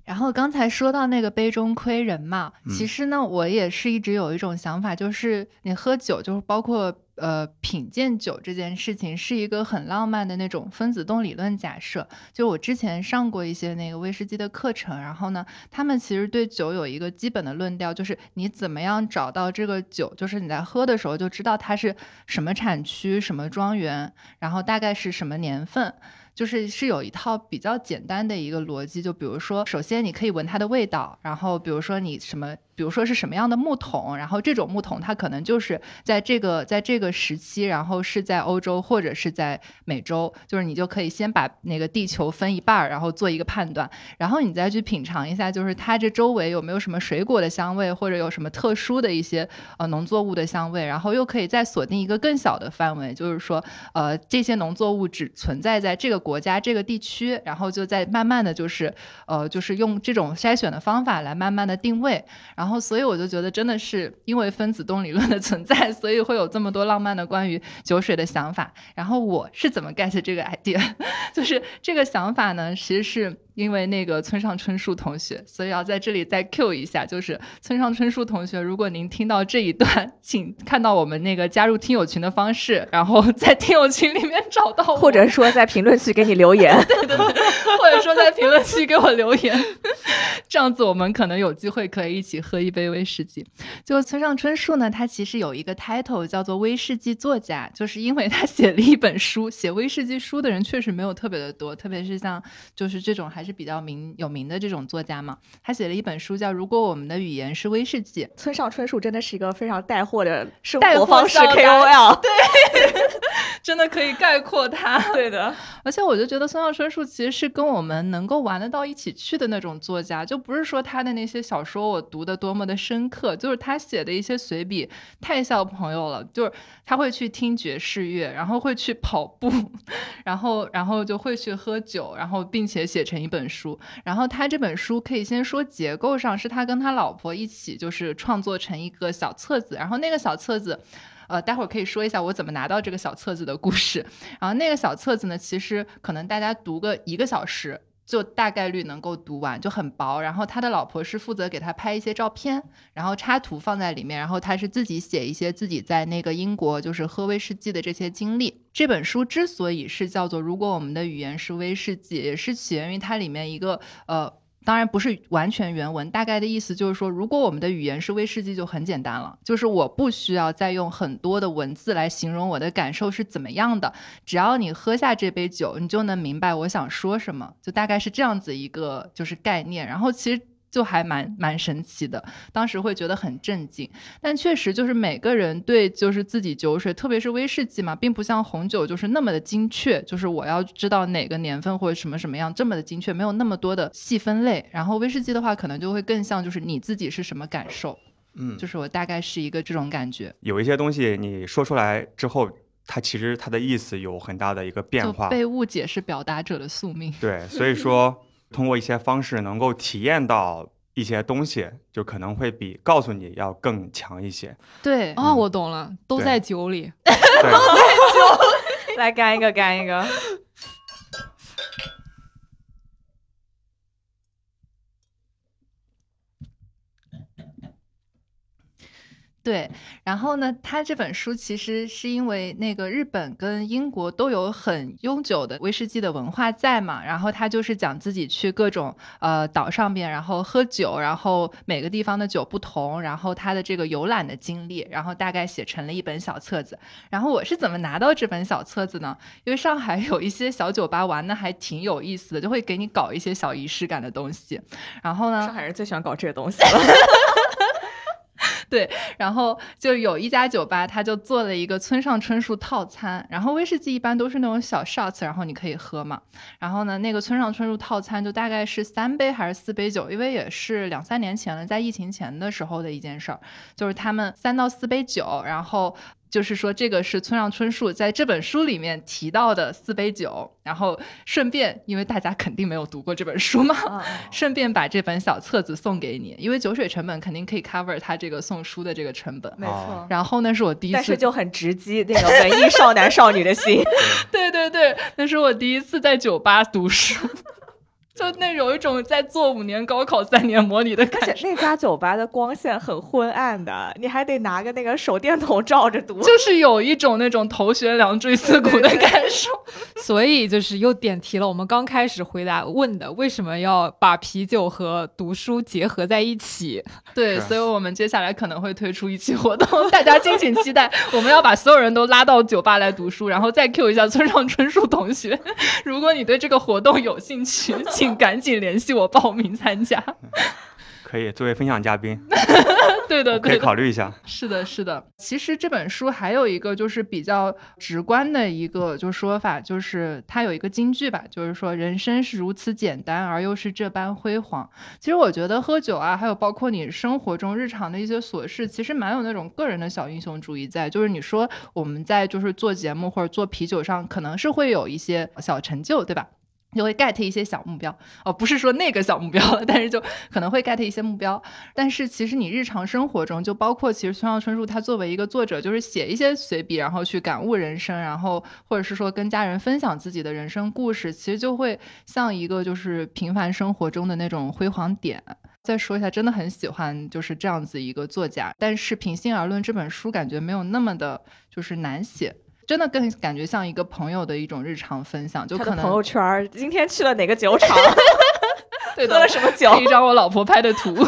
然后刚才说到那个杯中窥人嘛，其实呢，我也是一直有一种想法，就是你喝酒，就是包括。呃，品鉴酒这件事情是一个很浪漫的那种分子动理论假设。就我之前上过一些那个威士忌的课程，然后呢，他们其实对酒有一个基本的论调，就是你怎么样找到这个酒，就是你在喝的时候就知道它是什么产区、什么庄园，然后大概是什么年份。就是是有一套比较简单的一个逻辑，就比如说，首先你可以闻它的味道，然后比如说你什么，比如说是什么样的木桶，然后这种木桶它可能就是在这个在这个时期，然后是在欧洲或者是在美洲，就是你就可以先把那个地球分一半儿，然后做一个判断，然后你再去品尝一下，就是它这周围有没有什么水果的香味，或者有什么特殊的一些呃农作物的香味，然后又可以再锁定一个更小的范围，就是说呃这些农作物只存在在这个。国家这个地区，然后就在慢慢的就是，呃，就是用这种筛选的方法来慢慢的定位，然后然后所以我就觉得真的是因为分子动理论的存在，所以会有这么多浪漫的关于酒水的想法。然后我是怎么 get 这个 idea？就是这个想法呢，其实是。因为那个村上春树同学，所以要在这里再 Q 一下，就是村上春树同学，如果您听到这一段，请看到我们那个加入听友群的方式，然后 在听友群里面找到我，或者说在评论区给你留言，对对对，或者说在评论区给我留言，这样子我们可能有机会可以一起喝一杯威士忌。就村上春树呢，他其实有一个 title 叫做威士忌作家，就是因为他写了一本书，写威士忌书的人确实没有特别的多，特别是像就是这种还。是比较名有名的这种作家嘛，他写了一本书叫《如果我们的语言是威士忌》。村上春树真的是一个非常带货的生活方式 KOL，对，真的可以概括他。对的，而且我就觉得村上春树其实是跟我们能够玩得到一起去的那种作家，就不是说他的那些小说我读的多么的深刻，就是他写的一些随笔太像朋友了，就是他会去听爵士乐，然后会去跑步，然后然后就会去喝酒，然后并且写成一。本书，然后他这本书可以先说结构上是他跟他老婆一起就是创作成一个小册子，然后那个小册子，呃，待会儿可以说一下我怎么拿到这个小册子的故事。然后那个小册子呢，其实可能大家读个一个小时。就大概率能够读完，就很薄。然后他的老婆是负责给他拍一些照片，然后插图放在里面。然后他是自己写一些自己在那个英国就是喝威士忌的这些经历。这本书之所以是叫做《如果我们的语言是威士忌》，也是起源于它里面一个呃。当然不是完全原文，大概的意思就是说，如果我们的语言是威士忌，就很简单了，就是我不需要再用很多的文字来形容我的感受是怎么样的，只要你喝下这杯酒，你就能明白我想说什么，就大概是这样子一个就是概念。然后其实。就还蛮蛮神奇的，当时会觉得很震惊，但确实就是每个人对就是自己酒水，特别是威士忌嘛，并不像红酒就是那么的精确，就是我要知道哪个年份或者什么什么样这么的精确，没有那么多的细分类。然后威士忌的话，可能就会更像就是你自己是什么感受，嗯，就是我大概是一个这种感觉。有一些东西你说出来之后。它其实它的意思有很大的一个变化。被误解是表达者的宿命。对，所以说通过一些方式能够体验到一些东西，就可能会比告诉你要更强一些。对，啊，我懂了，都在酒里。都在酒里，来干一个，干一个。对，然后呢，他这本书其实是因为那个日本跟英国都有很悠久的威士忌的文化在嘛，然后他就是讲自己去各种呃岛上边，然后喝酒，然后每个地方的酒不同，然后他的这个游览的经历，然后大概写成了一本小册子。然后我是怎么拿到这本小册子呢？因为上海有一些小酒吧玩的还挺有意思的，就会给你搞一些小仪式感的东西。然后呢，上海人最喜欢搞这些东西了。对，然后就有一家酒吧，他就做了一个村上春树套餐。然后威士忌一般都是那种小 shots，然后你可以喝嘛。然后呢，那个村上春树套餐就大概是三杯还是四杯酒，因为也是两三年前了，在疫情前的时候的一件事儿，就是他们三到四杯酒，然后。就是说，这个是村上春树在这本书里面提到的四杯酒，然后顺便，因为大家肯定没有读过这本书嘛，顺便把这本小册子送给你，因为酒水成本肯定可以 cover 他这个送书的这个成本。没错。然后那是我第一次，但是就很直击那个文艺少男少女的心。对对对，那是我第一次在酒吧读书。就那有一种在做五年高考三年模拟的感觉。那家酒吧的光线很昏暗的，你还得拿个那个手电筒照着读，就是有一种那种头悬梁锥刺股的感 受。所以就是又点题了，我们刚开始回答问的，为什么要把啤酒和读书结合在一起？对，所以我们接下来可能会推出一期活动，大家敬请期待。我们要把所有人都拉到酒吧来读书，然后再 Q 一下村上春树同学。如果你对这个活动有兴趣，请。请赶紧联系我报名参加，可以作为分享嘉宾。对的，可以考虑一下。是的，是的。其实这本书还有一个就是比较直观的一个就说法，就是它有一个金句吧，就是说人生是如此简单，而又是这般辉煌。其实我觉得喝酒啊，还有包括你生活中日常的一些琐事，其实蛮有那种个人的小英雄主义在。就是你说我们在就是做节目或者做啤酒上，可能是会有一些小成就，对吧？就会 get 一些小目标哦，不是说那个小目标，但是就可能会 get 一些目标。但是其实你日常生活中，就包括其实村上春树他作为一个作者，就是写一些随笔，然后去感悟人生，然后或者是说跟家人分享自己的人生故事，其实就会像一个就是平凡生活中的那种辉煌点。再说一下，真的很喜欢就是这样子一个作家。但是平心而论，这本书感觉没有那么的就是难写。真的更感觉像一个朋友的一种日常分享，就可能朋友圈今天去了哪个酒厂，对喝了什么酒，一张我老婆拍的图。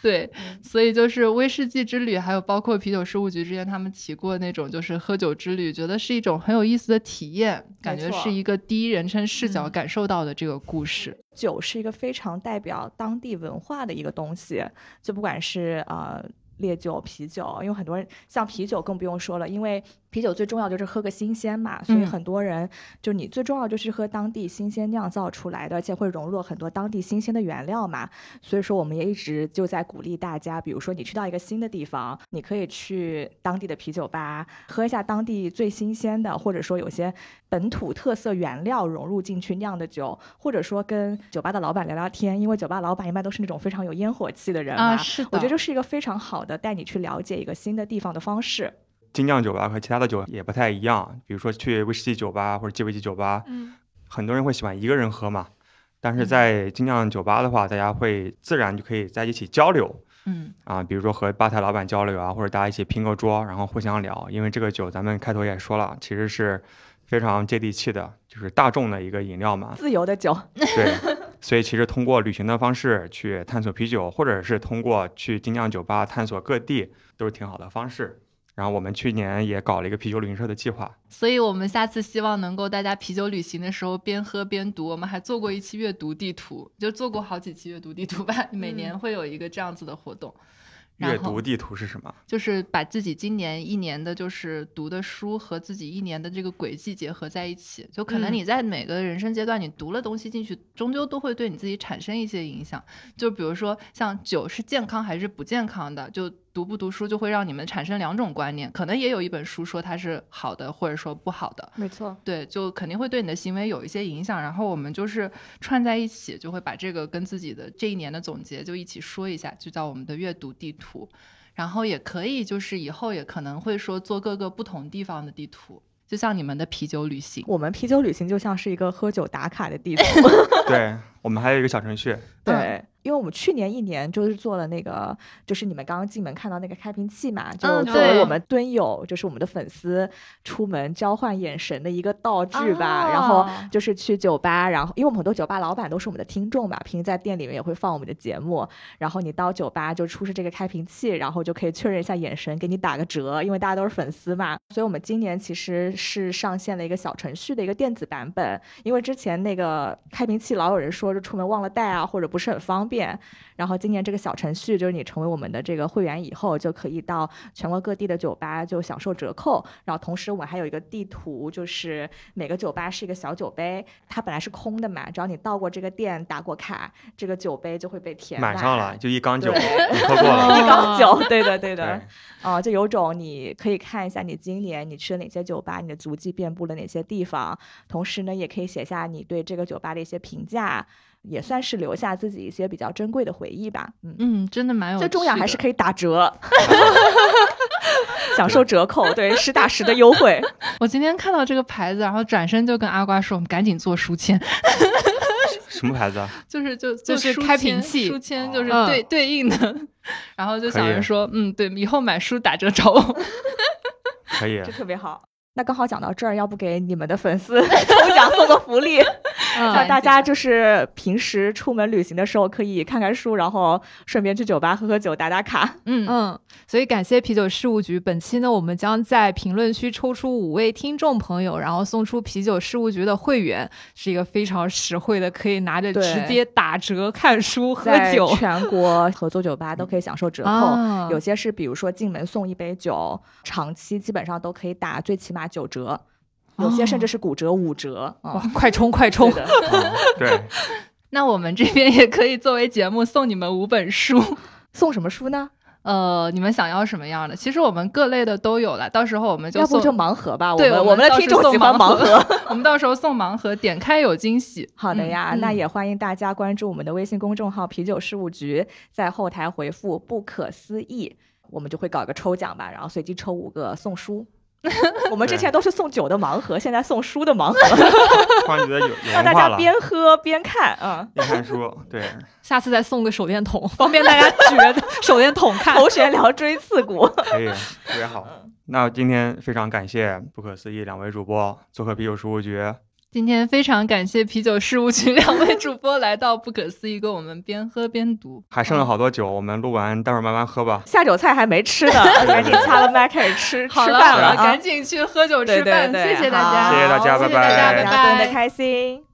对，所以就是威士忌之旅，还有包括啤酒事务局之前他们提过那种就是喝酒之旅，觉得是一种很有意思的体验，感觉是一个第一人称视角感受到的这个故事。酒是一个非常代表当地文化的一个东西，就不管是呃烈酒、啤酒，因为很多人像啤酒更不用说了，因为。啤酒最重要就是喝个新鲜嘛，所以很多人就你最重要就是喝当地新鲜酿造出来的，而且会融入很多当地新鲜的原料嘛。所以说我们也一直就在鼓励大家，比如说你去到一个新的地方，你可以去当地的啤酒吧喝一下当地最新鲜的，或者说有些本土特色原料融入进去酿的酒，或者说跟酒吧的老板聊聊天，因为酒吧老板一般都是那种非常有烟火气的人嘛。是的，我觉得这是一个非常好的带你去了解一个新的地方的方式。精酿酒吧和其他的酒也不太一样，比如说去威士忌酒吧或者鸡尾酒酒吧，嗯，很多人会喜欢一个人喝嘛，但是在精酿酒吧的话，大家会自然就可以在一起交流，嗯，啊，比如说和吧台老板交流啊，或者大家一起拼个桌，然后互相聊，因为这个酒咱们开头也说了，其实是非常接地气的，就是大众的一个饮料嘛，自由的酒，对，所以其实通过旅行的方式去探索啤酒，或者是通过去精酿酒吧探索各地，都是挺好的方式。然后我们去年也搞了一个啤酒旅行社的计划，所以我们下次希望能够大家啤酒旅行的时候边喝边读。我们还做过一期阅读地图，就做过好几期阅读地图吧，每年会有一个这样子的活动。阅读地图是什么？就是把自己今年一年的，就是读的书和自己一年的这个轨迹结合在一起。就可能你在每个人生阶段，你读了东西进去，终究都会对你自己产生一些影响。就比如说，像酒是健康还是不健康的，就。读不读书就会让你们产生两种观念，可能也有一本书说它是好的，或者说不好的。没错，对，就肯定会对你的行为有一些影响。然后我们就是串在一起，就会把这个跟自己的这一年的总结就一起说一下，就叫我们的阅读地图。然后也可以就是以后也可能会说做各个不同地方的地图。就像你们的啤酒旅行，我们啤酒旅行就像是一个喝酒打卡的地图。对，我们还有一个小程序。对。因为我们去年一年就是做了那个，就是你们刚刚进门看到那个开瓶器嘛，就作为我们蹲友，就是我们的粉丝出门交换眼神的一个道具吧。然后就是去酒吧，然后因为我们很多酒吧老板都是我们的听众嘛，平时在店里面也会放我们的节目。然后你到酒吧就出示这个开瓶器，然后就可以确认一下眼神，给你打个折，因为大家都是粉丝嘛。所以我们今年其实是上线了一个小程序的一个电子版本，因为之前那个开瓶器老有人说就出门忘了带啊，或者不是很方便。然后今年这个小程序就是你成为我们的这个会员以后，就可以到全国各地的酒吧就享受折扣。然后同时我们还有一个地图，就是每个酒吧是一个小酒杯，它本来是空的嘛，只要你到过这个店打过卡，这个酒杯就会被填满上了，就一缸酒，喝过了，一缸酒，对的对的，哦，就有种你可以看一下你今年你去了哪些酒吧，你的足迹遍布了哪些地方，同时呢也可以写下你对这个酒吧的一些评价。也算是留下自己一些比较珍贵的回忆吧。嗯嗯，真的蛮有。最重要还是可以打折，享受折扣，对，实打实的优惠。我今天看到这个牌子，然后转身就跟阿瓜说：“我们赶紧做书签。”什么牌子啊？就是就就是开瓶器，书签就是对对应的。然后就想着说：“嗯，对，以后买书打折找我。”可以，这特别好。那刚好讲到这儿，要不给你们的粉丝抽奖送个福利，让大家就是平时出门旅行的时候可以看看书，然后顺便去酒吧喝喝酒、打打卡。嗯嗯，所以感谢啤酒事务局，本期呢我们将在评论区抽出五位听众朋友，然后送出啤酒事务局的会员，是一个非常实惠的，可以拿着直接打折看书喝酒，全国合作酒吧都可以享受折扣。有些是比如说进门送一杯酒，长期基本上都可以打最起码。九折，有些甚至是骨折五折啊！快冲快冲！对，那我们这边也可以作为节目送你们五本书，送什么书呢？呃，你们想要什么样的？其实我们各类的都有了，到时候我们就送就盲盒吧。对，我们的听众喜欢盲盒，我们到时候送盲盒，点开有惊喜。好的呀，那也欢迎大家关注我们的微信公众号“啤酒事务局”，在后台回复“不可思议”，我们就会搞一个抽奖吧，然后随机抽五个送书。我们之前都是送酒的盲盒，现在送书的盲盒 让大家边喝边看啊，边看书。对，下次再送个手电筒，方便大家举着手电筒看。头悬梁锥刺股，可以，特别好。那今天非常感谢不可思议两位主播做客啤酒事务局。今天非常感谢啤酒事务局 两位主播来到不可思议，跟我们边喝边读。还剩了好多酒，我们录完待会儿慢慢喝吧。下酒菜还没吃呢，赶紧掐了麦开始吃吃饭了，赶紧去喝酒吃饭。谢谢大家，谢谢大家，拜拜，大家，拜拜，开心。